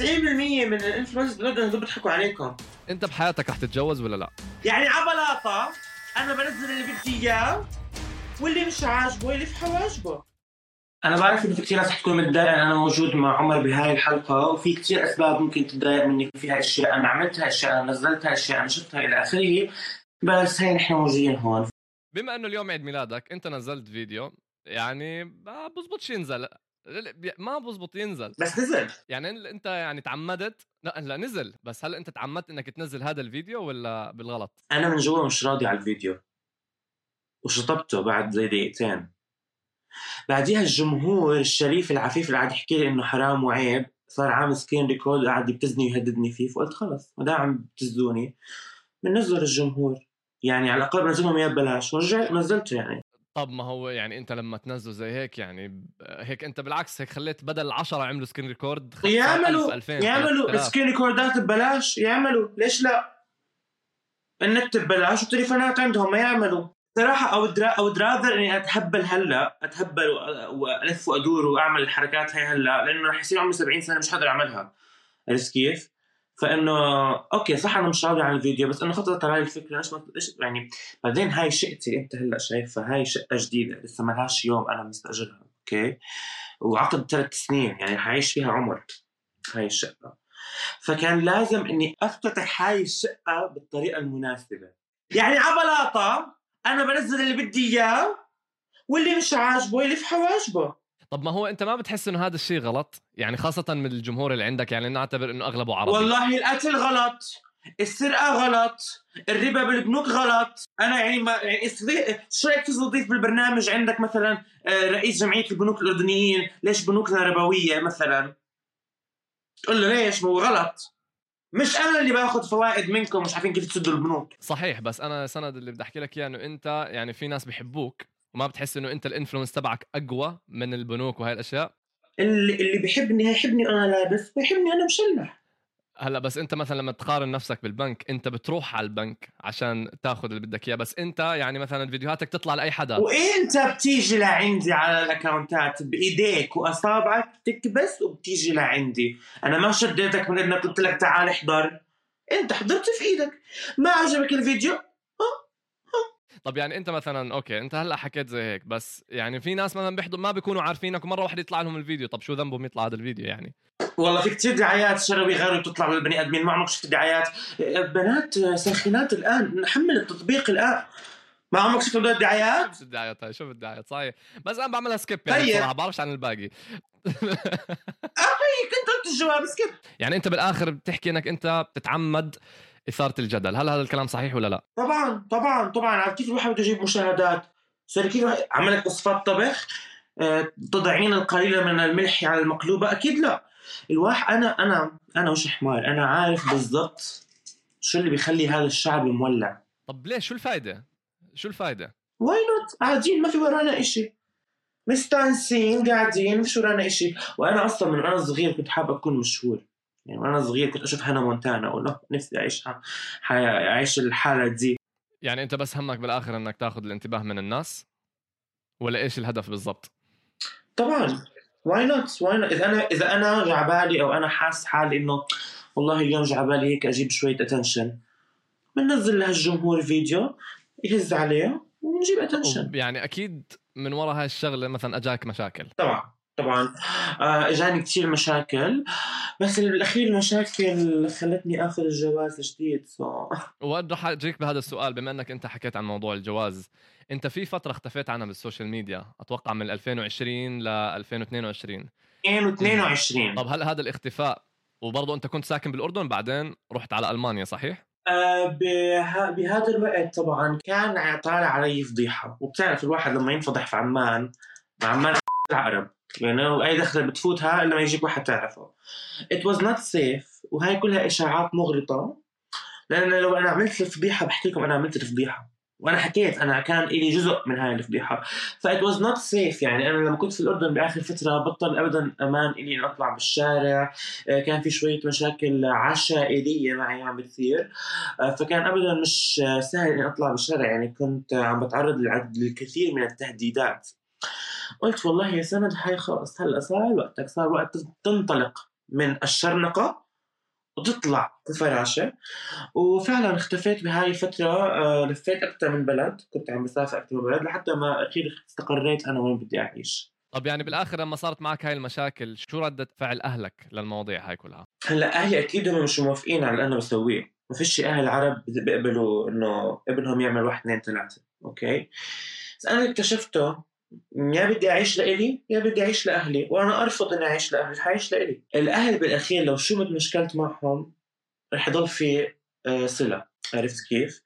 من الإنفلونسرز بالاردن هدول بيضحكوا عليكم. انت بحياتك رح تتجوز ولا لا؟ يعني عبلاطه أنا بنزل اللي بدي إياه واللي مش عاجبه يلف حواجبه أنا بعرف إنه في كثير ناس حتكون متضايقة أنا موجود مع عمر بهاي الحلقة وفي كثير أسباب ممكن تتضايق مني فيها أشياء أنا عملتها أشياء أنا نزلتها أشياء أنا شفتها إلى آخره. بس هي نحن موجودين هون. بما إنه اليوم عيد ميلادك أنت نزلت فيديو يعني ما بزبطش ينزل. ما بزبط ينزل. بس نزل. يعني إنت يعني تعمدت لا لا نزل. بس هل إنت تعمدت إنك تنزل هذا الفيديو ولا بالغلط؟ أنا من جوا مش راضي على الفيديو. وشطبته بعد زي دقيقتين. بعديها الجمهور الشريف العفيف اللي قاعد يحكي لي إنه حرام وعيب صار عامل screen record قاعد يبتزني ويهددني فيه فقلت خلص ما دام عم بتزوني بنزل الجمهور. يعني على الأقل بنزلهم اياه ببلاش. ورجعت نزلته يعني. طب ما هو يعني انت لما تنزله زي هيك يعني هيك انت بالعكس هيك خليت بدل 10 عملوا screen record يعملوا يعملوا screen record ات ببلاش يعملوا ليش لا؟ النت ببلاش والتليفونات عندهم ما يعملوا صراحة I'd rather أو I'd rather إني أتهبل هلأ أتهبل وألف وأدور وأعمل الحركات هاي هلأ لأنه رح يصير عمري 70 سنة مش حقدر أعملها عرفت كيف؟ فإنه okay صح أنا مش راضي عن الفيديو بس إنه خطرت علي الفكرة ليش إيش يعني بعدين هاي شقتي أنت هلأ شايفها هاي شقه جديدة لسه ما لهاش يوم أنا مستأجرها أوكي؟ وعقد ثلاث سنين يعني حعيش فيها عمر هاي الشقه فكان لازم إني أفتتح هاي الشقه بالطريقة المناسبة. يعني عبلاطه أنا بنزل اللي بدي إياه واللي مش عاجبه يلف حواجبه. طب ما هو انت ما بتحس انه هذا الشيء غلط؟ يعني خاصة من الجمهور اللي عندك يعني نعتبر انه أغلبه عربي. والله القتل غلط السرقة غلط الربا بالبنوك غلط. أنا يعني ما يعني شو رأيك تستضيف بالبرنامج عندك مثلا آه، رئيس جمعية البنوك الأردنيين؟ ليش بنوكنا ربويه مثلا؟ تقول له ليش؟ هو غلط. مش أنا اللي باخذ فوائد منكم مش عارفين كيف تسدوا البنوك. صحيح بس أنا سند اللي بدي أحكي لك إياه إنه أنت يعني في ناس بحبوك وما بتحس إنه أنت الانفلونس تبعك أقوى من البنوك وهي الأشياء؟ اللي اللي بيحبني هيحبني أنا لابس ويحبني أنا مشلح. هلأ بس أنت مثلا لما تقارن نفسك بالبنك أنت بتروح على البنك عشان تاخذ اللي بدك إياه بس أنت يعني مثلا فيديوهاتك تطلع لأي حدا. وإنت بتيجي لعندي على الأكونتات بإيديك وأصابعك بتكبس وبتيجي لعندي. أنا ما شديتك من إنك قلت لك تعال احضر. أنت حضرت في إيدك. ما عجبك الفيديو؟ طب يعني انت مثلا أوكي انت هلأ حكيت زي هيك بس يعني في ناس مثلا بيحضروا ما بيكونوا عارفينك ومرة واحدة يطلع لهم الفيديو طب شو ذنبهم يطلع هذا الفيديو يعني؟ والله في كثير دعايات شروي غروي تطلع للبني آدمين ما عمرك شفت دعايات؟ بنات ساخنات الآن نحمل التطبيق الآن. ما عمرك شفت الدعايات؟ شو الدعايات هاي شوف الدعايات صحيح. بس أنا بعملها skip يعني طيب. بصراحة بعرفش عن الباقي. أخي كنت قلت الجواب skip يعني أنت بالآخر بتحكي إنك أنت بتتعمد إثارة الجدل. هل هذا الكلام صحيح ولا لا؟ طبعا طبعا طبعا. عارف كيف الواحد بده يجيب مشاهدات؟ صار كيف عملت وصفات طبخ آه، تضعين القليل من الملح على المقلوبة؟ أكيد لا. الواحد أنا أنا أنا مش حمار أنا عارف بالضبط شو اللي بيخلي هذا الشعب مولع. طب ليش؟ شو الفائده شو الفائده why not قاعدين ما في ورانا إشي. مستانسين قاعدين مش ورانا إشي؟ وأنا أصلا من وأنا صغير كنت حابب أكون مشهور. يعني وأنا صغير كنت أشوف هانا مونتانا أقول نفسي اعيشها أعيش الحالة دي. يعني أنت بس همك بالآخر إنك تاخذ الانتباه من الناس؟ ولا إيش الهدف بالضبط؟ طبعا why not why not إذا أنا إذا أنا جعبالي أو أنا حاس حالي إنه والله اليوم جعبالي هيك أجيب شوية attention بننزل لهالجمهور فيديو يهز عليه ونجيب attention يعني أكيد من وراء هاي الشغلة مثلا أجاك مشاكل. طبعا. طبعا. آه، إجاني كثير مشاكل. بس بالاخير المشاكل خلتني آخذ الجواز جديد so رح اجيك بهذا السؤال بما إنك أنت حكيت عن موضوع الجواز. أنت في فترة اختفيت عنها بالسوشيال ميديا أتوقع من 2020 ل 2022 2022 طب هل هذا الاختفاء وبرضه أنت كنت ساكن بالأردن بعدين رحت على ألمانيا صحيح؟ به... بهذا الوقت طبعا كان طالع علي فضيحة. وبتعرف الواحد لما ينفضح في عمان عمان العقرب يعني أي دخلة بتفوتها إلا ما يجيك واحد تعرفه. It was not safe. وهي كلها إشاعات مغرضه لأن لو أنا عملت الفضيحة بحكي لكم أنا عملت الفضيحة. وأنا حكيت أنا كان لي جزء من هاي الفضيحة. ف it was not safe يعني. أنا لما كنت في الأردن بآخر فترة بطل ابدا أمان لي إني أطلع بالشارع. آه، كان في شوية مشاكل عشائريه معي عم بتصير. آه، فكان ابدا مش سهل إني أطلع بالشارع. يعني كنت عم بتعرض للكثير من التهديدات. قلت والله يا سند هاي خلص هلأ صار وقتك صار وقت تنطلق من الشرنقة وتطلع الفراشه وفعلا اختفيت بهاي الفترة آه، لفيت أكثر من بلد. كنت عم بسافر أكثر من بلد لحتى بالاخير استقريت أنا وين بدي أعيش. طب يعني بالآخر لما صارت معك هاي المشاكل شو ردة فعل أهلك للمواضيع هاي كلها؟ هلأ أهلي أكيد هم مش موافقين على اللي أنا بسويه. ما فيش أهل عرب بيقبلوا إنه ابنهم يعمل واحد اثنين ثلاثة. أوكي؟ بس أنا اكتشفته يا بدي أعيش لإلي يا بدي أعيش لأهلي وأنا أرفض إني أعيش لأهلي حعيش لإلي. الأهل بالأخير لو شو مشكلت معهم رح يضل في آه، صلة. عرفت كيف؟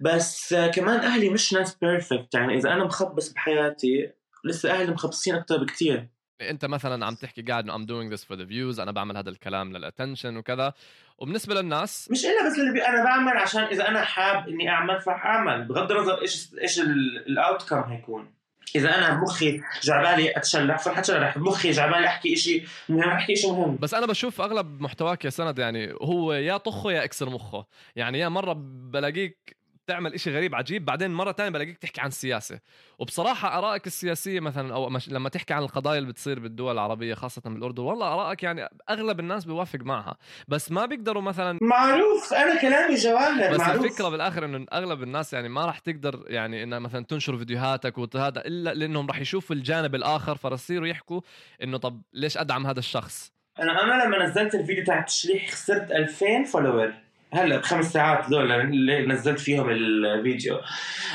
بس آه، كمان أهلي مش ناس perfect يعني إذا أنا مخبص بحياتي لسه أهلي مخبصين أكثر بكثير أنت مثلا عم تحكي قاعد إنه I'm doing this for the views أنا بعمل هذا الكلام لل attention وكذا. وبالنسبة للناس مش إلا بس اللي أنا بعمل عشان إذا أنا حاب إني أعمل ف رح اعمل بغض النظر إيش إيش ال outcome هيكون. إذا أنا بمخي جعبالي أتشلح فرح أتشلح. بمخي جعبالي أحكي شيء مهم أحكي شيء مهم. بس أنا بشوف أغلب محتواك يا سند يعني هو يا طخه يا اكسر مخه يعني يا مرة بلاقيك تعمل إشي غريب عجيب بعدين مرة تانية بلاقيك تحكي عن السياسة. وبصراحة آرائك السياسية مثلا أو مش لما تحكي عن القضايا اللي بتصير بالدول العربية خاصة بالأردن والله آرائك يعني أغلب الناس بيوافق معها. بس ما بيقدروا مثلا معروف أنا كلامي جواهر بس معروف. الفكرة بالآخر إنه أغلب الناس يعني ما راح تقدر يعني انها مثلا تنشر فيديوهاتك وهذا إلا لأنهم راح يشوفوا الجانب الآخر فيصيروا يحكوا إنه طب ليش أدعم هذا الشخص؟ أنا أنا لما نزلت الفيديو تاع التشليح خسرت 2000 follower هلا بخمس ساعات دول اللي نزلت فيهم الفيديو.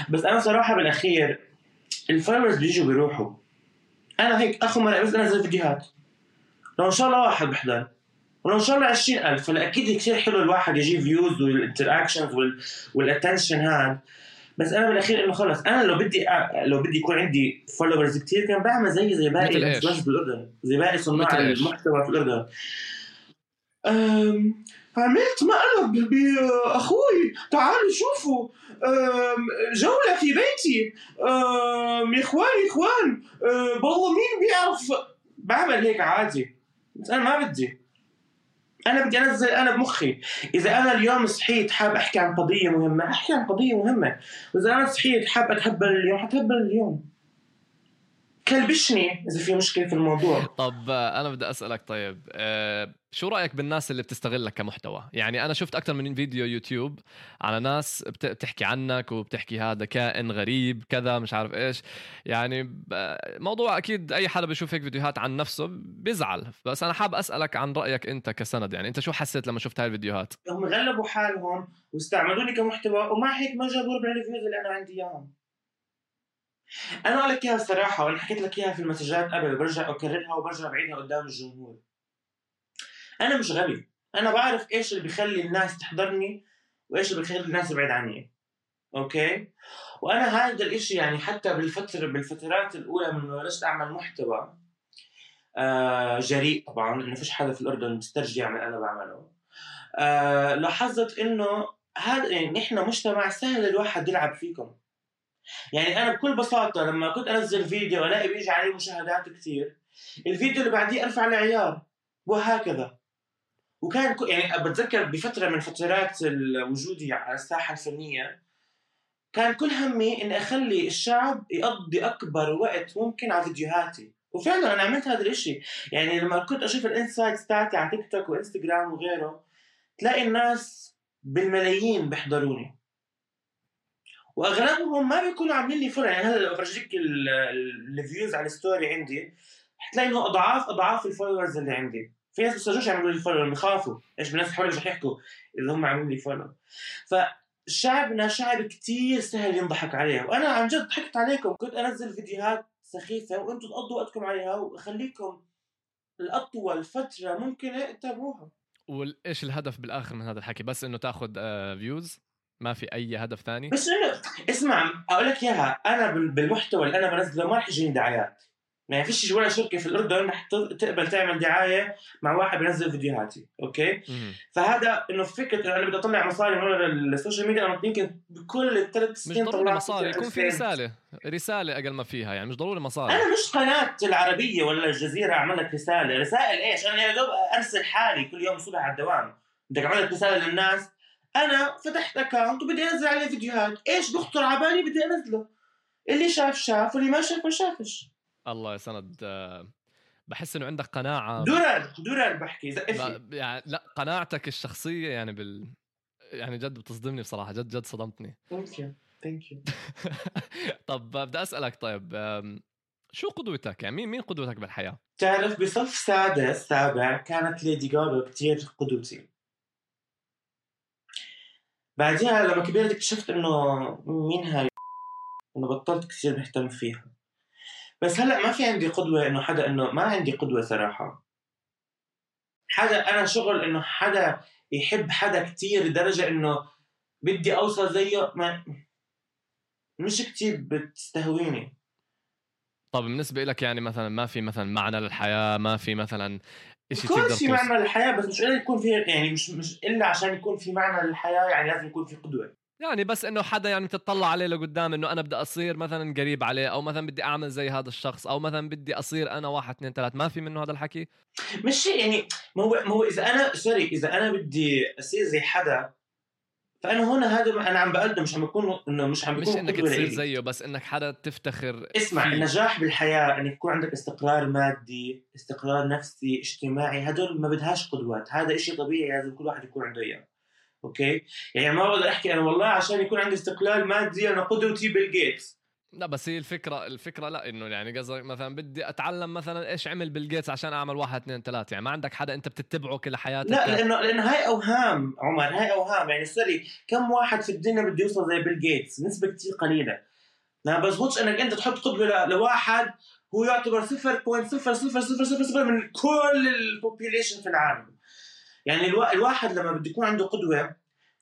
بس أنا صراحة بالأخير ال followers بيجوا بيروحوا. أنا هيك أخو ما بس انزل فيديوهات. لو إن شاء الله واحد بحضر. ولو إن شاء الله 20000 فلا أكيد كثير حلو الواحد يجيب views وال interactions وال attention هاد. بس أنا بالأخير إنه خلص. أنا لو بدي أ... لو بدي يكون عندي followers كثير كان بعمل زي زي باقي الناس بالأردن. زي باقي صناع المحتوى في الأردن. أم... عملت مقلب بأخوي. تعالوا شوفوا. جولة في بيتي. يا إخوان إخوان. والله مين بيعرف؟ بعمل هيك عادي. بس أنا ما بدي. أنا بدي انزل أنا بمخي. إذا أنا اليوم صحيت حاب أحكي عن قضية مهمة أحكي عن قضية مهمة. واذا أنا صحيت حاب أتهبل اليوم حتهبل اليوم. كلبشني إذا في مشكلة في الموضوع. طب أنا بدي أسألك طيب أه شو رأيك بالناس اللي بتستغلك كمحتوى؟ يعني أنا شفت أكثر من فيديو يوتيوب على ناس بتحكي عنك وبتحكي هذا كائن غريب كذا مش عارف إيش. يعني موضوع أكيد أي حدا بيشوف هيك فيديوهات عن نفسه بيزعل. بس أنا حاب أسألك عن رأيك أنت كسند يعني أنت شو حسيت لما شفت هاي الفيديوهات؟ هم غلبوا حالهم واستعملوني كمحتوى ومع هيك ما جابوا ربع ال views اللي أنا عندي إياهم. أنا أقول لك إياها الصراحة وأنا حكيت لك إياها في المسجات قبل برجع أكررها وبرجع بعيدها قدام الجمهور. أنا مش غبي. أنا بعرف إيش اللي بيخلي الناس تحضرني وإيش اللي بيخلي الناس تبعد عني. أوكي؟ وأنا هذا الإشي يعني حتى بالفترة بالفترات الأولى من بلشت أعمل محتوى آه جريء طبعا إنه فيش حدا في الأردن بيسترجي يعمل أنا بعمله. آه لاحظت إنه هذا يعني نحن مجتمع سهل الواحد يلعب فيكم. يعني أنا بكل بساطة لما كنت أنزل فيديو ألاقي بيجي عليه مشاهدات كثير الفيديو اللي بعديه أرفع لعيار وهكذا. وكان يعني بتذكر بفترة من فترات وجودي على الساحة الفنية كان كل همي إني أخلي الشعب يقضي أكبر وقت ممكن على فيديوهاتي. وفعلا أنا عملت هذا الإشي. يعني لما كنت أشوف ال insights تاعتي على تيك توك وإنستغرام وغيره تلاقي الناس بالملايين بيحضروني. واغلبهم ما بيكونوا عاملين لي follow يعني هلا لو افرجيك ال views على ال story عندي حتلاقي إنه اضعاف أضعاف ال followers اللي عندي. في ناس بيسترجوش يعملوا لي follow بيخافوا. إيش الناس حوالي رح يحكوا إذا هم عاملين لي follow فشعبنا شعب كتير سهل ينضحك عليه وأنا عن جد ضحكت عليكم. كنت أنزل فيديوهات سخيفة وأنتم تقضوا وقتكم عليها وأخليكم لأطول فترة ممكنه تتابعوها. وايش الهدف بالآخر من هذا الحكي؟ بس إنه تأخذ views ما في أي هدف ثاني؟ بس إنه اسمع أقول لك إياها أنا بالمحتوى اللي أنا بنزله ما رح يجيني دعايات. ما فيش ولا شركة في الأردن رح تقبل تعمل دعاية مع واحد بينزل فيديوهاتي okay؟ فهذا إنه فكرة إنه أنا بدي أطلع مصاري من ال social media أنا يمكن بكل الثلاث سنين مش ضروري مصاري يكون في رسالة رسالة أقل ما فيها يعني مش ضروري مصاري. أنا مش قناة العربية ولا الجزيرة أعمل لك رسالة. رسائل إيش؟ أنا يا دوب أرسل حالي كل يوم الصبح على الدوام. بدك أعمل رسالة للناس؟ أنا فتحت account وبدي أنزل عليه فيديوهات. إيش بخطر على بالي بدي أنزله. اللي شاف شاف واللي ما شاف ما شافش. الله يا سند. بحس إنه عندك قناعة. دورر دورر بحكي. زقفي يعني لا قناعتك الشخصية يعني بال يعني جد بتصدمني بصراحة. جد جد صدمتني. thank you thank you طب بدي أسألك طيب شو قدوتك؟ يعني مين مين قدوتك بالحياة؟ تعرف بصف سادس سابع كانت ليدي جاغا كثير قدوتي. بعدها لما كبرت اكتشفت إنه مين هاي إنه بطلت كثير مهتم فيها. بس هلأ ما في عندي قدوة إنه حدا إنه ما عندي قدوة صراحة. حدا أنا شغل إنه حدا يحب حدا كثير لدرجة إنه بدي أوصل زيه ما مش كثير بتستهويني. طب بالنسبة لك يعني مثلا ما في مثلا معنى للحياة ما في مثلا شيء تقدر في معنى للحياة بس مش إلا يكون في يعني مش مش إلا عشان يكون في معنى للحياة يعني لازم يكون في قدوة. يعني بس إنه حدا يعني تطلع عليه لقدام إنه أنا بدي أصير مثلا قريب عليه أو مثلا بدي أعمل زي هذا الشخص أو مثلا بدي أصير أنا واحد اثنين ثلاث. ما في منه هذا الحكي؟ مش يعني ما هو ما هو إذا أنا سوري إذا أنا بدي أصير زي حدا فأنا هنا هذا أنا عم بقدم مش عم بكون إنه مش عم بكون مش انك تصير زيه بس إنك حدا تفتخر اسمع فيه. النجاح بالحياة إنك يكون عندك استقرار مادي استقرار نفسي اجتماعي هدول ما بدهاش قدوات. هذا إشي طبيعي لازم كل واحد يكون عنده إياه. Okay؟ يعني ما بقدر أحكي أنا والله عشان يكون عندي استقلال مادي أنا قدوتي بيل جيتس. لا بس هي الفكرة الفكرة لا إنه يعني قصدك مثلا بدي أتعلم مثلا إيش عمل بيل جيتس عشان أعمل واحد اثنين ثلاثة. يعني ما عندك حدا أنت بتتبعه كل حياتك لا لأنه لأنه هاي أوهام عمر هاي أوهام. يعني sorry كم واحد في الدنيا بده يوصل زي بيل جيتس؟ نسبة كثير قليلة. ما بزبطش إنك أنت تحط قدوه لواحد هو يعتبر 0.0000 من كل ال population في العالم. يعني الوا... الواحد لما بده يكون عنده قدوة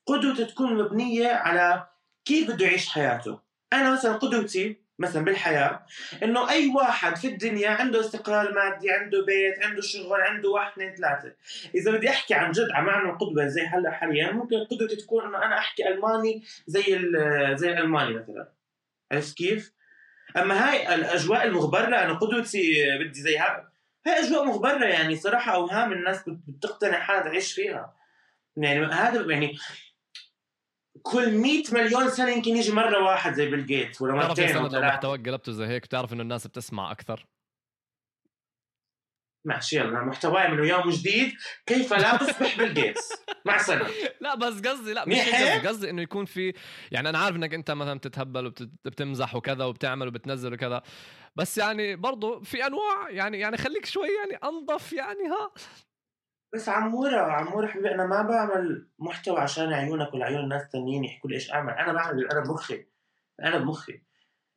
قدوته تكون مبنية على كيف بده يعيش حياته. أنا مثلا قدوتي مثلا بالحياة إنه أي واحد في الدنيا عنده استقرار مادي عنده بيت عنده شغل عنده واحد اثنين ثلاثة. إذا بدي أحكي عن جد عن معنى القدوه زي هلأ حاليا ممكن قدوتي تكون إنه أنا أحكي ألماني زي زي الألماني مثلا. عرفت كيف؟ أما هاي الأجواء المغبرة أنا قدوتي بدي زي هاي هاي أجواء مغبرة يعني صراحة أوهام الناس بتقتنع حالها تعيش فيها. يعني هذا يعني كل 100 مليون سنة يمكن يجي مرة واحد زي بيل جيتس ولا مرتين تعرف لو محتواك قلبته زي هيك بتعرف إنه الناس بتسمع أكثر. ماشي يلا محتواي من يوم جديد. كيف لا تصبح بيل جيتس؟ مع سنه لا بس قصدي لا مش قصدي قصدي إنه يكون في يعني أنا عارف إنك أنت مثلا بتتهبل وبتمزح وكذا وبتعمل وبتنزل وكذا. بس يعني برضه في أنواع يعني يعني خليك شوي يعني أنظف يعني ها. بس عمورة عمورة حبيبي أنا ما بعمل محتوى عشان عيونك ولا عيون الناس التانيين يحكوا لي إيش أعمل. أنا بعمل أنا بمخي أنا بمخي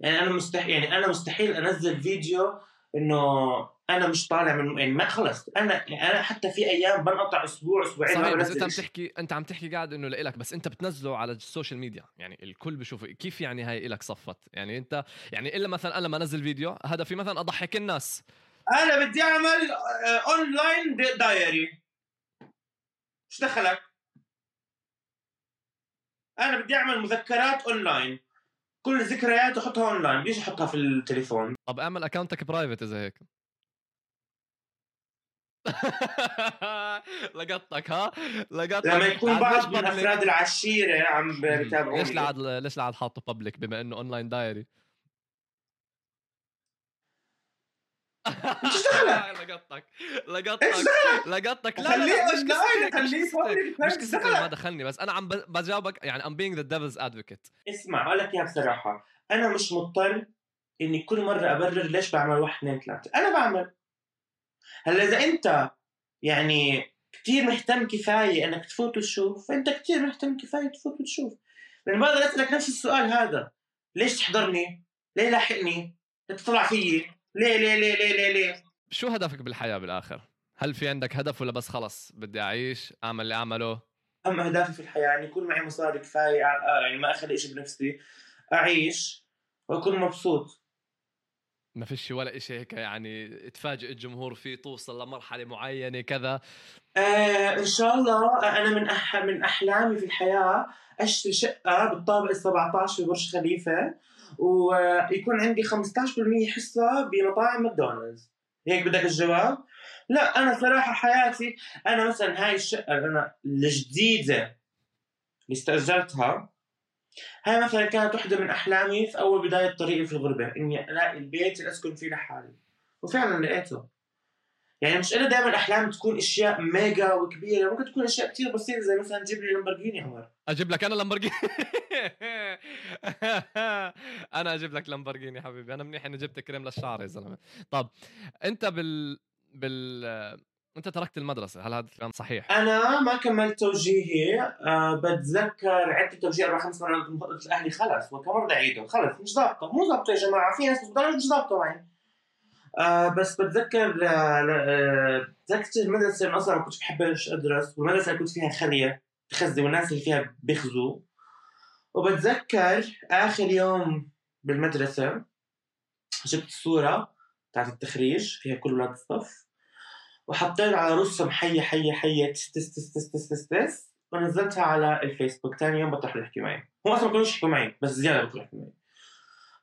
يعني أنا مستحيل يعني أنا مستحيل أنزل فيديو إنه أنا مش طالع من يعني ما خلص. أنا يعني أنا حتى في أيام بنقطع أسبوع أسبوعين صحيح بس أنت عم تحكي أنت عم تحكي قاعد إنه لإلك بس أنت بتنزله على ال social media. يعني الكل بشوف كيف يعني هاي إلك صفت؟ يعني أنت يعني إلا مثلا أنا لما أنزل فيديو هدفي مثلا أضحك الناس. أنا بدي أعمل online diary إيش دخلك؟ أنا بدي أعمل مذكرات أونلاين. كل ذكريات أحطها أونلاين. ليش أحطها في التليفون؟ طب أعمل account ك private إذا هيك. لقطتك ها؟ لقطتك. لما يكون بعض من أفراد العشيرة عم بتابعوني. ليش لعد ليش لعد حاطه public بما إنه online diary إيش دخلك؟ لقطتك. لقطتك. لقطتك. لا لا لا مش قصتك مش قصتك ما دخلني بس أنا عم بجاوبك يعني I'm being the devil's advocate. اسمع أقول لك إياها بصراحة. أنا مش مضطر إني كل مرة أبرر ليش بعمل واحد اثنين ثلاثة. أنا بعمل. هلأ إذا أنت يعني كثير مهتم كفاية إنك تفوت وتشوف فأنت كثير مهتم كفاية تفوت وتشوف. لأن بقدر أسألك نفس السؤال هذا. ليش تحضرني؟ ليه لاحقني؟ تطلع فيي؟ ليه ليه ليه ليه ليه ليه شو هدفك بالحياة بالآخر؟ هل في عندك هدف ولا بس خلص بدي أعيش أعمل اللي أعمله؟ أهم اهدافي في الحياة يعني يكون معي مصاري كفاية يعني ما أخلي شيء بنفسي أعيش وأكون مبسوط ما فيش ولا شيء هيك يعني تفاجئ الجمهور فيه توصل لمرحلة معينة كذا آه إن شاء الله أنا من أح من أحلامي في الحياة أشتري شقة بالطابق ال 17 في برج خليفة ويكون عندي 15% حصة بمطاعم ماكدونالدز. هيك بدك الجواب؟ لا أنا صراحة حياتي أنا مثلا هاي الشقة أنا الجديدة اللي استأجرتها هاي مثلا كانت واحدة من أحلامي في أول بداية طريقي في الغربة إني ألاقي البيت اللي أسكن فيه لحالي. وفعلا لقيته. يعني مش إلا دائما احلام تكون أشياء ميجا وكبيرة. ممكن تكون أشياء كثير بسيطة زي مثلا جيب لي لامبرجيني عمر. أجيب لك أنا لامبرجيني أنا أجيب لك لامبرجيني حبيبي. أنا منيح إني جبت كريم للشعر يا زلمة. طب أنت بال بال أنت تركت المدرسة. هل هذا الكلام صحيح؟ أنا ما كملت توجيهي. أه بتذكر عدت توجيه أربع خمس مرات قلت لأهلي خلص وكم مره اعيده خلص مش ضابطة. مو ضابطة يا جماعة. في ناس مش زابطة معي. آه بس بتذكر آه بتذكر المدرسة أنا أصلا ما كنتش بحب أدرس؟ والمدرسة اللي كنت فيها خرية تخزي والناس اللي فيها بيخزوا وبتذكر آخر يوم بالمدرسة جبت صوره بتاعت التخريج فيها كل ولاد الصف. وحطيت على رسم حية حية حية تس تس تس تس تس تس, تس ونزلتها على الفيسبوك. ثاني يوم بطلوا يحكي معي. هو أصلا ما كانوش يحكوا معي بس زيادة بطلوا يحكوا معي.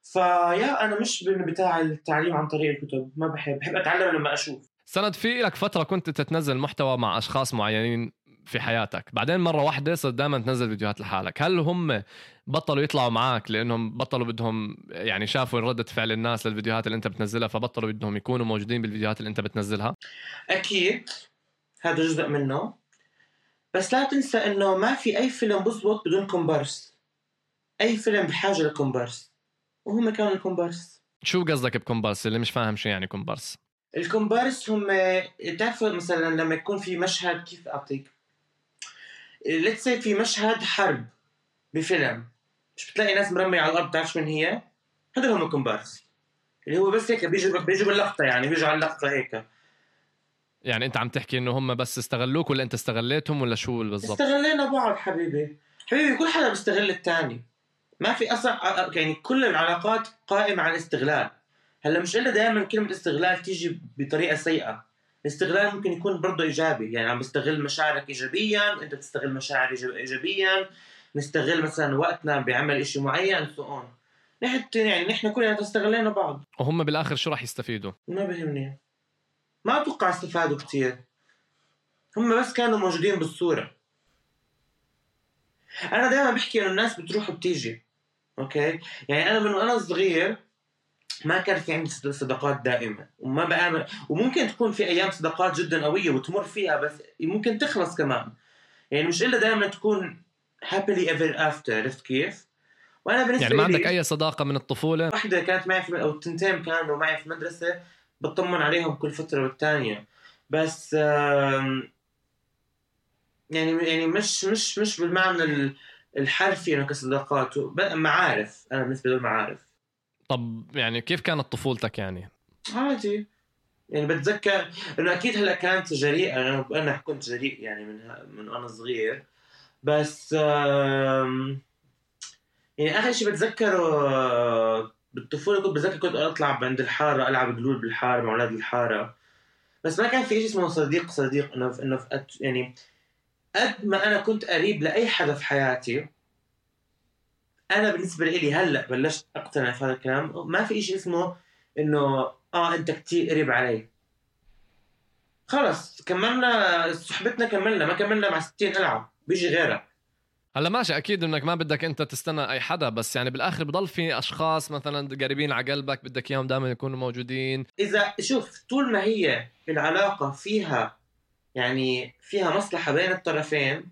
فيا أنا مش بتاع التعليم عن طريق الكتب ما بحب بحب أتعلم لما أشوف. سند في لك فترة كنت تتنزل محتوى مع أشخاص معينين في حياتك بعدين مرة واحدة صرت دائما تنزل فيديوهات لحالك. هل هم بطلوا يطلعوا معك لأنهم بطلوا بدهم يعني شافوا ردة فعل الناس للفيديوهات اللي أنت بتنزلها فبطلوا بدهم يكونوا موجودين بالفيديوهات اللي أنت بتنزلها؟ أكيد هذا جزء منه. بس لا تنسى إنه ما في أي فيلم بزبط بدون كومبارس. أي فيلم بحاجة لكومبارس. وهم كانوا الكومبارس. شو قصدك بكومبارس؟ اللي مش فاهم شو يعني كومبارس. الكومبارس هم تعرف مثلا لما يكون في مشهد كيف أعطيك؟ let's say في مشهد حرب بفيلم مش بتلاقي ناس مرمية على الأرض بتعرف من هي؟ هذول هم الكومبارس. اللي هو بس هيك بيجوا بيجوا باللقطة يعني بيجوا على اللقطة هيك. يعني أنت عم تحكي إنه هم بس استغلوك ولا أنت استغليتهم ولا شو بالضبط؟ استغلينا بعض حبيبي. حبيبي كل حدا بيستغل الثاني ما في أصلا يعني كل العلاقات قائمة على الاستغلال. هلأ مش إلا دائما كلمة استغلال تيجي بطريقة سيئة. الاستغلال ممكن يكون برضه إيجابي يعني عم بستغل مشاعرك ايجابيا وانت بتستغل مشاعري ايجابيا. نستغل مثلا وقتنا بعمل إشي معين so on نحن يعني نحن كلنا استغلينا بعض. وهم بالآخر شو راح يستفيدوا؟ ما بهمني. ما أتوقع استفادوا كثير هم بس كانوا موجودين بالصورة. أنا دائما بحكي إنه الناس بتروح وبتيجي أوكي يعني أنا من وأنا صغير ما كان في عندي صداقات دائمة وما بآمن وممكن تكون في أيام صداقات جدا قوية وتمر فيها بس ممكن تخلص كمان يعني مش إلا دائما تكون happily ever after عرفت كيف؟ وأنا بالنسبة يعني ما عندك أي صداقة من الطفولة؟ واحدة كانت معي في أو التنتين كانوا معي في المدرسة بطمن عليهم كل فترة والتانية بس يعني يعني مش مش مش بالمعنى الحرفي انه كصداقات معارف أنا بالنسبة لي معارف. طب يعني كيف كانت طفولتك يعني؟ عادي. يعني بتذكر إنه أكيد هلأ كانت جريئة أنا أنا كنت جريء يعني من من وأنا صغير. بس يعني اخر شيء بتذكره بالطفولة كنت بتذكر كنت أطلع عند الحارة ألعب قلول بالحارة مع أولاد الحارة. بس ما كان في شيء اسمه صديق صديق إنه إنه يعني قد ما أنا كنت قريب لأي حدا في حياتي أنا بالنسبة لي هلأ بلشت أقتنع في هذا الكلام. ما في شيء اسمه إنه آه أنت كثير قريب علي. خلص كملنا صحبتنا كملنا ما كملنا مع 60 العب بيجي غيرك هلأ ماشي أكيد إنك ما بدك أنت تستنى أي حدا بس يعني بالآخر بضل في أشخاص مثلا قريبين على قلبك بدك إياهم دائما يكونوا موجودين. إذا شوف طول ما هي العلاقة فيها يعني فيها مصلحة بين الطرفين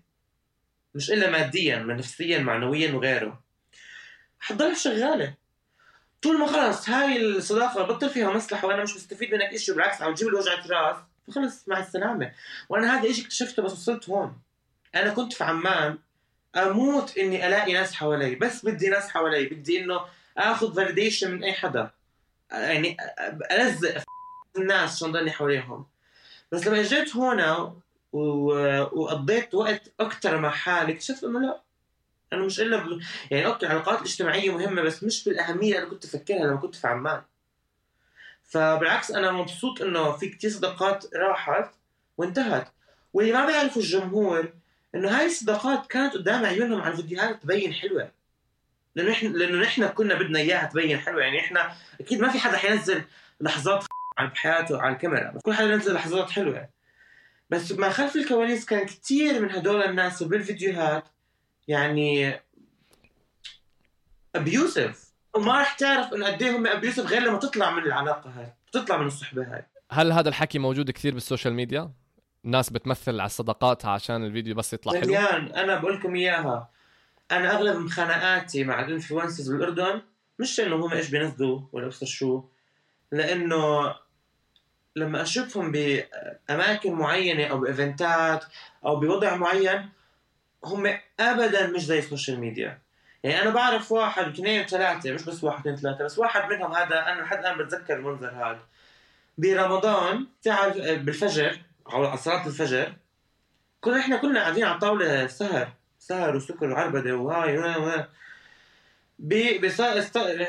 مش إلا ماديا نفسيا معنويا وغيره. حتضلها شغالة. طول ما خلص هاي الصداقه بطل فيها مصلحة وأنا مش مستفيد منك شيء بالعكس عم تجيب لي وجعه راس فخلص مع السلامة. وأنا هذا الشيء اكتشفته بس وصلت هون. أنا كنت في عمان أموت إني ألاقي ناس حوالي. بس بدي ناس حوالي. بدي إنه آخذ validation من أي حدا. يعني ألزق الناس عشان ضلني حواليهم. بس لما اجيت هنا وقضيت وقت أكثر مع حالي اكتشفت إنه لا. أنا مش إلا بل... يعني okay العلاقات الاجتماعية مهمة بس مش بالأهمية اللي كنت افكرها لما كنت في عمان. فبالعكس أنا مبسوط إنه في كتير صداقات راحت وانتهت. واللي ما بيعرفوا الجمهور إنه هاي الصداقات كانت قدام عيونهم على الفيديوهات تبين حلوة. لأنه إحنا لأنه نحن كنا بدنا إياها تبين حلوة. يعني إحنا أكيد ما في حدا حينزل لحظات بحياته على الكاميرا بس كل حدا ينزل لحظات حلوة. بس ما خلف الكواليس كان كثير من هدول الناس بالفيديوهات يعني abusive وما راح تعرف انه قد إيه هم abusive غير لما تطلع من العلاقة هاي تطلع من الصحبة هاي. هل هذا الحكي موجود كثير بال social media؟ الناس بتمثل على صداقاتها عشان الفيديو بس يطلع حلو؟ مليان. أنا بقول لكم إياها. أنا أغلب مخانقاتي مع ال influencers بالأردن مش إنه هم إيش بينزلوا ولا ابصر شو لأنه لما أشوفهم بأماكن معينة أو ب event ات أو بوضع معين هم ابدا مش زي السوشيال ميديا. يعني أنا بعرف واحد واثنين وثلاثة مش بس واحد اثنين ثلاثة بس واحد منهم هذا أنا لحد الآن بتذكر المنظر هذا. برمضان تعال بالفجر على صلاة الفجر كنا إحنا كلنا قاعدين على طاولة سهر سهر وسكر وعربدة وهاي وهاي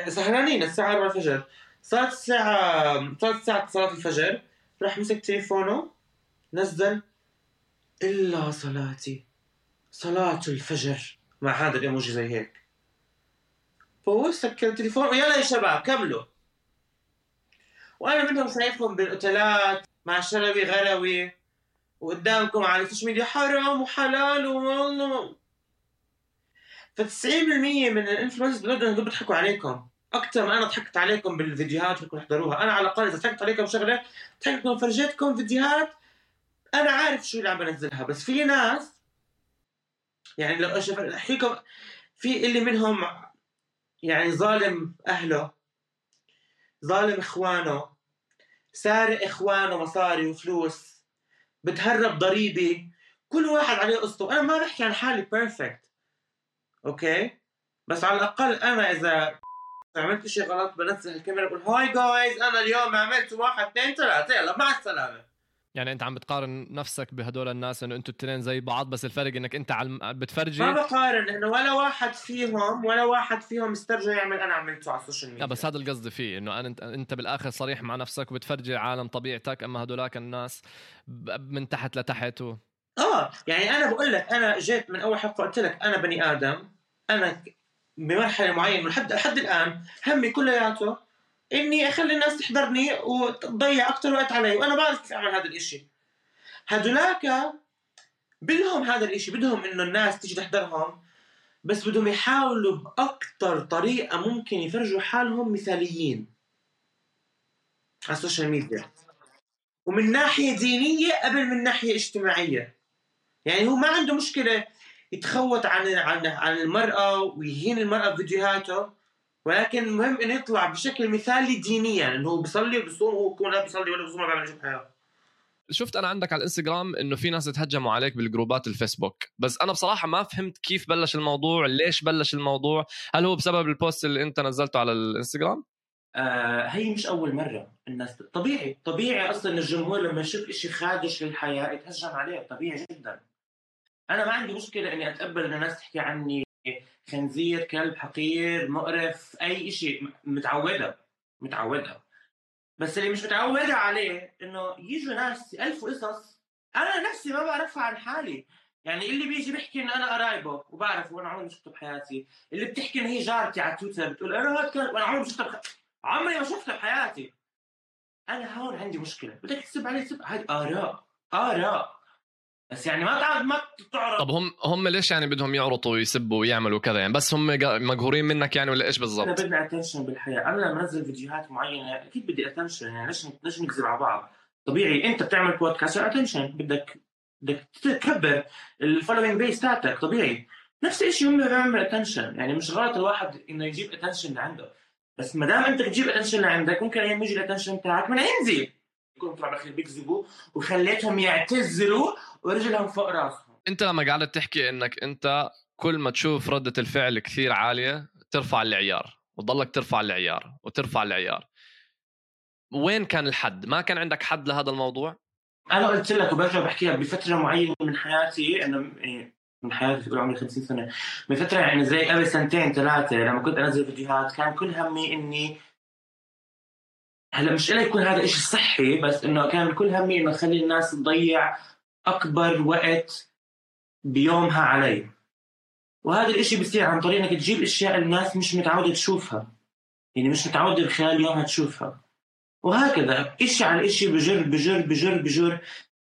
سهرانين الساعة 4 الفجر. صارت الساعة صارت الساعة صلاة الفجر. راح مسك تليفونه نزل إلا صلاتي. صلاة الفجر. مع هذا الإيموجي زي هيك. فهو سكر التليفون. ويلا يا شباب كملوا. وأنا منهم شايفهم بالأوتيلات مع شلبي غلوي. وقدامكم على السوشيال ميديا حرام وحلال والله ف 90% من ال influencers بالأردن هدول بيضحكوا عليكم. أكثر ما أنا ضحكت عليكم بالفيديوهات اللي تحضروها. أنا على الأقل إذا ضحكت عليكم شغلة ضحكتكم فرجيتكم فيديوهات أنا عارف شو اللي عم بنزلها. بس في ناس يعني لو أشوف أحكيكم في اللي منهم يعني ظالم أهله ظالم إخوانه سارق إخوانه مصاري وفلوس بتهرب ضريبه كل واحد عليه قصته. أنا ما بحكي عن حالي perfect okay؟ بس على الأقل أنا إذا عملت شيء غلط بنزل الكاميرا بقول هاي جايز أنا اليوم عملت واحد اثنين ثلاثة يلا مع السلامه يعني أنت عم بتقارن نفسك بهدول الناس إنه أنتوا التنين زي بعض بس الفرق إنك أنت عم بتفرجي؟ ما بقارن انه ولا واحد فيهم ولا واحد فيهم استرجع يعمل أنا عملته على السوشيال ميديا لا بس هذا القصد فيه إنه انت أنت بالآخر صريح مع نفسك وبتفرجي عالم طبيعتك أما هدولاك الناس من تحت لتحت و... آه يعني أنا بقول لك أنا جيت من أول حلقة قلت لك أنا بني آدم أنا بمرحلة معينة لحد لحد الآن همي كلياته إني أخلي الناس تحضرني وتضيع أكثر وقت علي وأنا بعرف كيف أعمل هذا الإشي. هدولاك بدهم هذا الإشي بدهم إنه الناس تيجي تحضرهم بس بدهم يحاولوا باكثر طريقة ممكن يفرجوا حالهم مثاليين على السوشيال ميديا. ومن ناحية دينية قبل من ناحية اجتماعية. يعني هو ما عنده مشكلة يتخوت عن عن عن المرأة ويهين المرأة بفيديوهاته. ولكن المهم إنه يطلع بشكل مثالي دينيا إنه هو بيصلي وبيصوم وهو بيكون لا بيصلي ولا بيصوم ولا بيعمل شيء بحياته. شفت أنا عندك على الإنستغرام إنه في ناس تهجموا عليك بالجروبات الفيسبوك. بس أنا بصراحة ما فهمت كيف بلش الموضوع ليش بلش الموضوع؟ هل هو بسبب البوست اللي أنت نزلته على الإنستغرام؟ آه هي مش أول مرة الناس طبيعي طبيعي أصلا الجمهور لما يشوف شيء خادش للحياة يتهجم عليه طبيعي جدا. أنا ما عندي مشكلة إني أتقبل إن الناس تحكي عني خنزير كلب حقير مقرف أي شيء متعودة متعودة. بس اللي مش متعودة عليه إنه يجوا ناس الف قصص أنا نفسي ما بعرفها عن حالي. يعني اللي بيجي بيحكي إن أنا قرايبه وبعرف وأنا عمري ما شفته بحياتي. اللي بتحكي إن هي جارتي على تويتر بتقول أنا هاد كلب وأنا عمري ما شفته بخ... عمري ما شفته بحياتي. أنا هون عندي مشكلة. بدك تسب علي تسب. هاي آراء آراء. بس يعني ما تعرف ما تعرف. طب هم هم ليش يعني بدهم يعلقوا ويسبوا ويعملوا كذا يعني؟ بس هم مقهورين منك يعني ولا إيش بالضبط؟ أنا بدي attention بالحياة. أنا لما أنزل فيديوهات معينة أكيد بدي attention يعني ليش ليش نكذب على بعض؟ طبيعي أنت بتعمل بودكاست attention بدك بدك تكبر ال following base تاعتك طبيعي. نفس الشيء هم بيعمل attention يعني مش غلط الواحد إنه يجيب attention لعنده. بس ما دام أنت تجيب attention لعندك ممكن أيام يجي ال attention تاعك من ينزل طلع بالاخير بيكذبوا وخليتهم يعتزلوا ورجلهم فوق راسهم انت لما قاعد تحكي انك انت كل ما تشوف ردة الفعل كثير عالية ترفع العيار وتضلك ترفع العيار وترفع العيار وين كان الحد؟ ما كان عندك حد لهذا الموضوع؟ أنا قلت لك وبرجع بحكيها بفترة معينة من حياتي انه يعني من حياتي تقول عمري 50 سنة من فتره يعني زي قبل سنتين ثلاثة لما كنت أنزل فيديوهات كان كل همي إني هلا مش إلا يكون هذا إشي صحي بس إنه كان كل همي إنه أخلي الناس تضيع أكبر وقت بيومها علي. وهذا الإشي بصير عن طريق إنك تجيب أشياء الناس مش متعودة تشوفها. يعني مش متعودة بخلال يومها تشوفها. وهكذا إشي على إشي بجر بجر بجر بجر.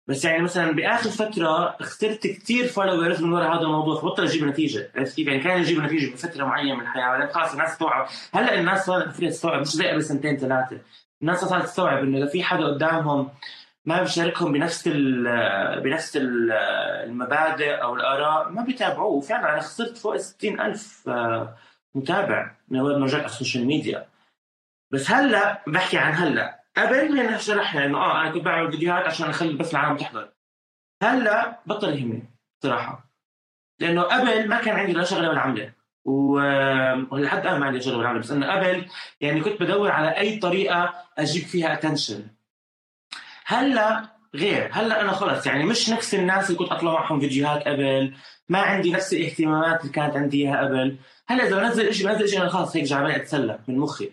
بس يعني مثلا بآخر فترة خسرت كثير فولورز من وراء هذا الموضوع فبطل يجيب نتيجة. عرفت كيف؟ يعني كان يجيب نتيجة بفترة معينة من الحياة بعدين خلص الناس توعوا. هلا الناس صارت تستوعب مش زي قبل سنتين ثلاثة. الناس صارت تستوعب إنه إذا في حدا قدامهم ما بيشاركهم بنفس بنفس ال المبادئ أو الآراء ما بيتابعوه. وفعلا أنا خسرت فوق 60 ألف آه، متابع من اول ما جات السوشيال ميديا. بس هلأ بحكي عن هلأ. قبل ما شرحنا إنه آه أنا كنت بعمل فيديوهات عشان أخلي بس العالم تحضر. هلأ بطل يهمني صراحة. لأنه قبل ما كان عندي لا شغلة ولا عملة. ولحد الآن ما عندي ولا عمله بس أنه قبل يعني كنت بدور على أي طريقة أجيب فيها اتنشن هلأ غير هلأ أنا خلص يعني مش نفس الناس اللي كنت أطلع معهم فيديوهات قبل ما عندي نفس الاهتمامات اللي كانت عندي إياها قبل. هلأ إذا بنزل شيء بنزل شيء أنا خلص هيك جعبان أتسلى من مخي.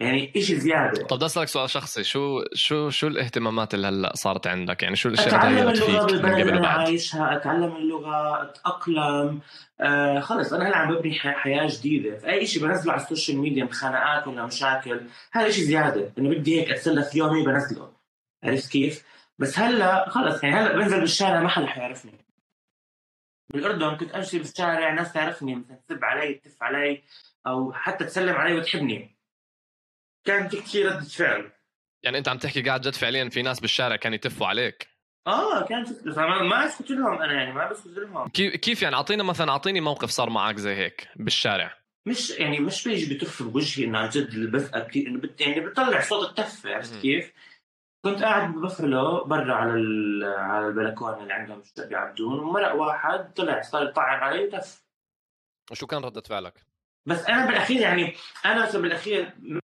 يعني شيء زيادة. طب بدي أسألك سؤال شخصي. شو شو شو الاهتمامات اللي هلأ صارت عندك؟ يعني شو الأشياء اللي أتعلم اللغة بالبلد اللي أنا عايشها أتعلم اللغة أتأقلم. آه خلص أنا هلأ عم ببني حياة جديدة. فأي شيء بنزله على السوشيال ميديا من خناقات ولا مشاكل هذا شيء زيادة. إنه بدي هيك اتسلى في يومي بنزله. عرفت كيف؟ بس هلأ خلص يعني هلأ بنزل بالشارع ما حدا حيعرفني. بالأردن كنت أمشي بالشارع ناس تعرفني مثلا تسب علي تف علي أو حتى تسلم علي وتحبني. كان في كثير ردة فعل. يعني انت عم تحكي قاعد جد فعليا في ناس بالشارع كانوا يتفوا عليك. آه كان ما اسكت لهم أنا يعني ما بسكت لهم. كيف كيف يعني؟ أعطينا مثلا أعطيني موقف صار معك زي هيك بالشارع. مش يعني مش بيجي بتف بوجهي انه عن جد البث إنه بت يعني بتطلع صوت التف عرفت كيف؟ كنت قاعد بفرله برا على على البلكونة اللي عندهم بيعدون ومرق واحد طلع صار يطعن علي وتف. وشو كان ردة فعلك؟ بس أنا بالأخير يعني أنا بالأخير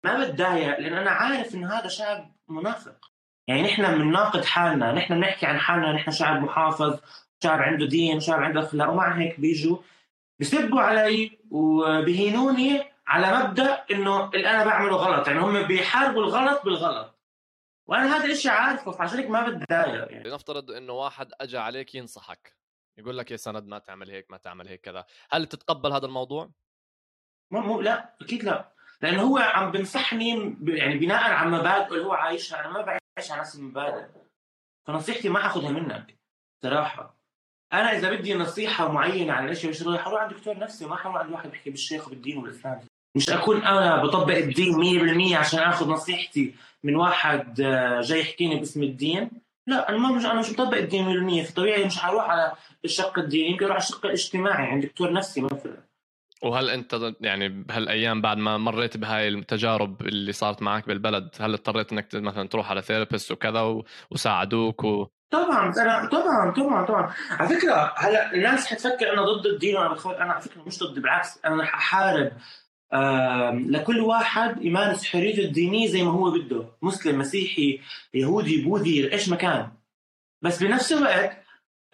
ما بتضايق لأن أنا عارف انه هذا شعب منافق. يعني نحن بنناقض حالنا نحن بنحكي عن حالنا نحن شعب محافظ شعب عنده دين شعب عنده أخلاق ومع هيك بيجوا بسبوا علي وبهينوني على مبدأ إنه اللي أنا بعمله غلط. يعني هم بيحاربوا الغلط بالغلط. وأنا هذا الشيء عارفه فعشان هيك ما بتضايق. يعني لنفترض إنه واحد أجى عليك ينصحك. يقول لك يا سند ما تعمل هيك ما تعمل هيك كذا. هل تتقبل هذا الموضوع؟ مو مو لا أكيد لا. لأنه هو عم بنصحني يعني بناء على مبادئه اللي هو عايشها. أنا ما بعيش على نفس المبادئ. فنصيحتي ما آخذها منك صراحة. أنا إذا بدي نصيحة معينة عن الاشياء اللي حروح عند دكتور نفسي. ما حروح عند واحد بيحكي بالشيخ وبالدين والإسلام. مش أكون أنا بطبق الدين 100% عشان آخذ نصيحتي من واحد آه، جاي يحكيني باسم الدين. لا أنا ما مش أنا مش مطبق الدين 100% فطبيعي مش حروح على الشق الديني يمكن أروح على الشق الاجتماعي عند دكتور نفسي مثلا. وهل أنت يعني بهالأيام بعد ما مريت بهاي التجارب اللي صارت معك بالبلد هل اضطريت إنك مثلا تروح على ثيرابيست وكذا وساعدوك و... طبعا أنا طبعا طبعا طبعا. على فكرة هلأ الناس حتفكر أنا ضد الدين وأنا أنا على فكرة مش ضد بالعكس أنا رح احارب لكل واحد يمارس حريته الدينية زي ما هو بده مسلم مسيحي يهودي بوذي إيش ما كان. بس بنفس الوقت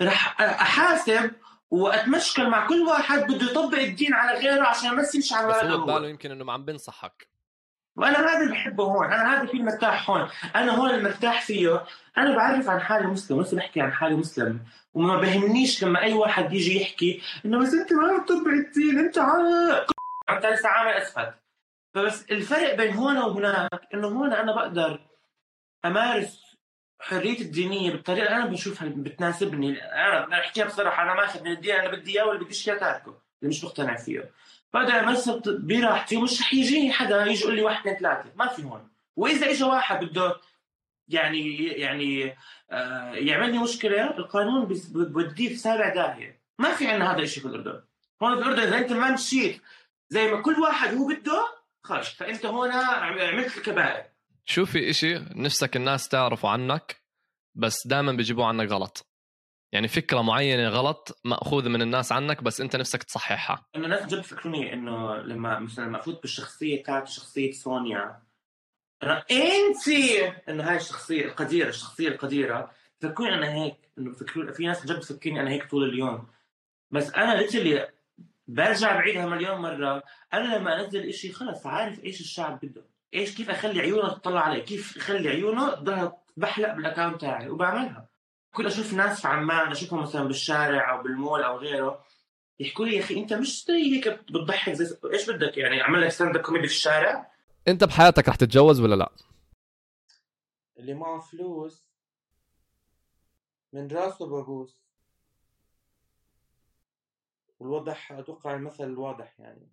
رح أحاسب وأتمشكل مع كل واحد بده يطبق الدين على غيره عشان بس يمشي على بس هو بباله يمكن إنه عم بنصحك. وأنا هذا اللي بحبه هون أنا هذا فيه المرتاح هون. أنا هون المرتاح فيه أنا بعرف عن حالي مسلم بس بحكي عن حالي مسلم. وما بهمنيش لما أي واحد يجي يحكي إنه بس أنت ما بتطبق الدين أنت انت لسه عامل أسفل. فبس الفرق بين هون وهناك إنه هون أنا بقدر أمارس حريتي الدينية بالطريقة اللي أنا بشوفها بتناسبني. أنا أحكيها بصراحة أنا ماخذ من الدين أنا بدي إياه ولا بديش إياه تاركه. اللي مش مقتنع فيه. بقدر امارسها براحتي ومش رح يجيني حدا يجي يقول لي واحد اثنين ثلاثة. ما في هون. وإذا اجى واحد بده يعني يعني آه يعمل لي مشكلة القانون بوديه في سابع داهية. ما في عندنا هذا الشيء في الأردن. هون في الأردن إذا أنت ما مشيت زي ما كل واحد هو بده خرج فأنت هنا عملت الكبائر. شو في إشي نفسك الناس تعرفوا عنك بس دائما بيجيبوه عنك غلط. يعني فكرة معينة غلط مأخوذة من الناس عنك بس أنت نفسك تصححها. انه الناس جد فكروني إنه لما مثلا لما افوت بالشخصية تاعت شخصية سونيا. انت انه هاي الشخصية القديرة الشخصية القديرة؟ فكروني أنا هيك إنه فكروني في ناس جد بتفكرني أنا هيك طول اليوم. بس أنا literally برجع بعيدها مليون مرة. أنا لما أنزل إشي خلص عارف إيش الشعب بده. إيش كيف أخلي عيونه تطلع علي كيف أخلي عيونه تضلها تبحلق بال account تاعي؟ وبعملها. كل أشوف ناس في عمان أشوفهم مثلا بالشارع أو بالمول أو غيره يحكوا لي يا أخي أنت مش زي هيك بتضحك زي إيش بدك يعني؟ أعمل لك stand comedy في الشارع؟ أنت بحياتك رح تتجوز ولا لا؟ اللي معه فلوس من راسه ببوس والوضح أتوقع المثل واضح يعني.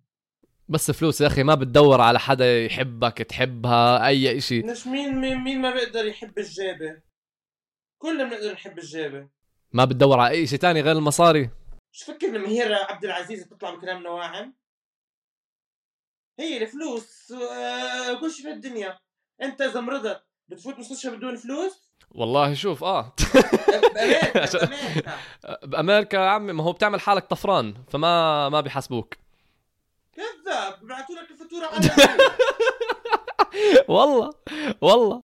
بس فلوس يا أخي ما بتدور على حدا يحبك تحبها أي إشي. مش مين مين, مين ما بيقدر يحب الجابه كلنا بنقدر نحب الجابه ما بتدور على اي شيء تاني غير المصاري؟ شو فكر لما هي عبد العزيز بتطلع بكلام نواعم؟ هي الفلوس آه، كل شيء في الدنيا. أنت إذا مرضت بتفوت مستشفى بدون فلوس؟ والله شوف آه. بأمريكا بأمريكا. عمي ما هو بتعمل حالك طفران فما ما بيحاسبوك. كذاب ببعثوا لك الفاتورة على والله والله.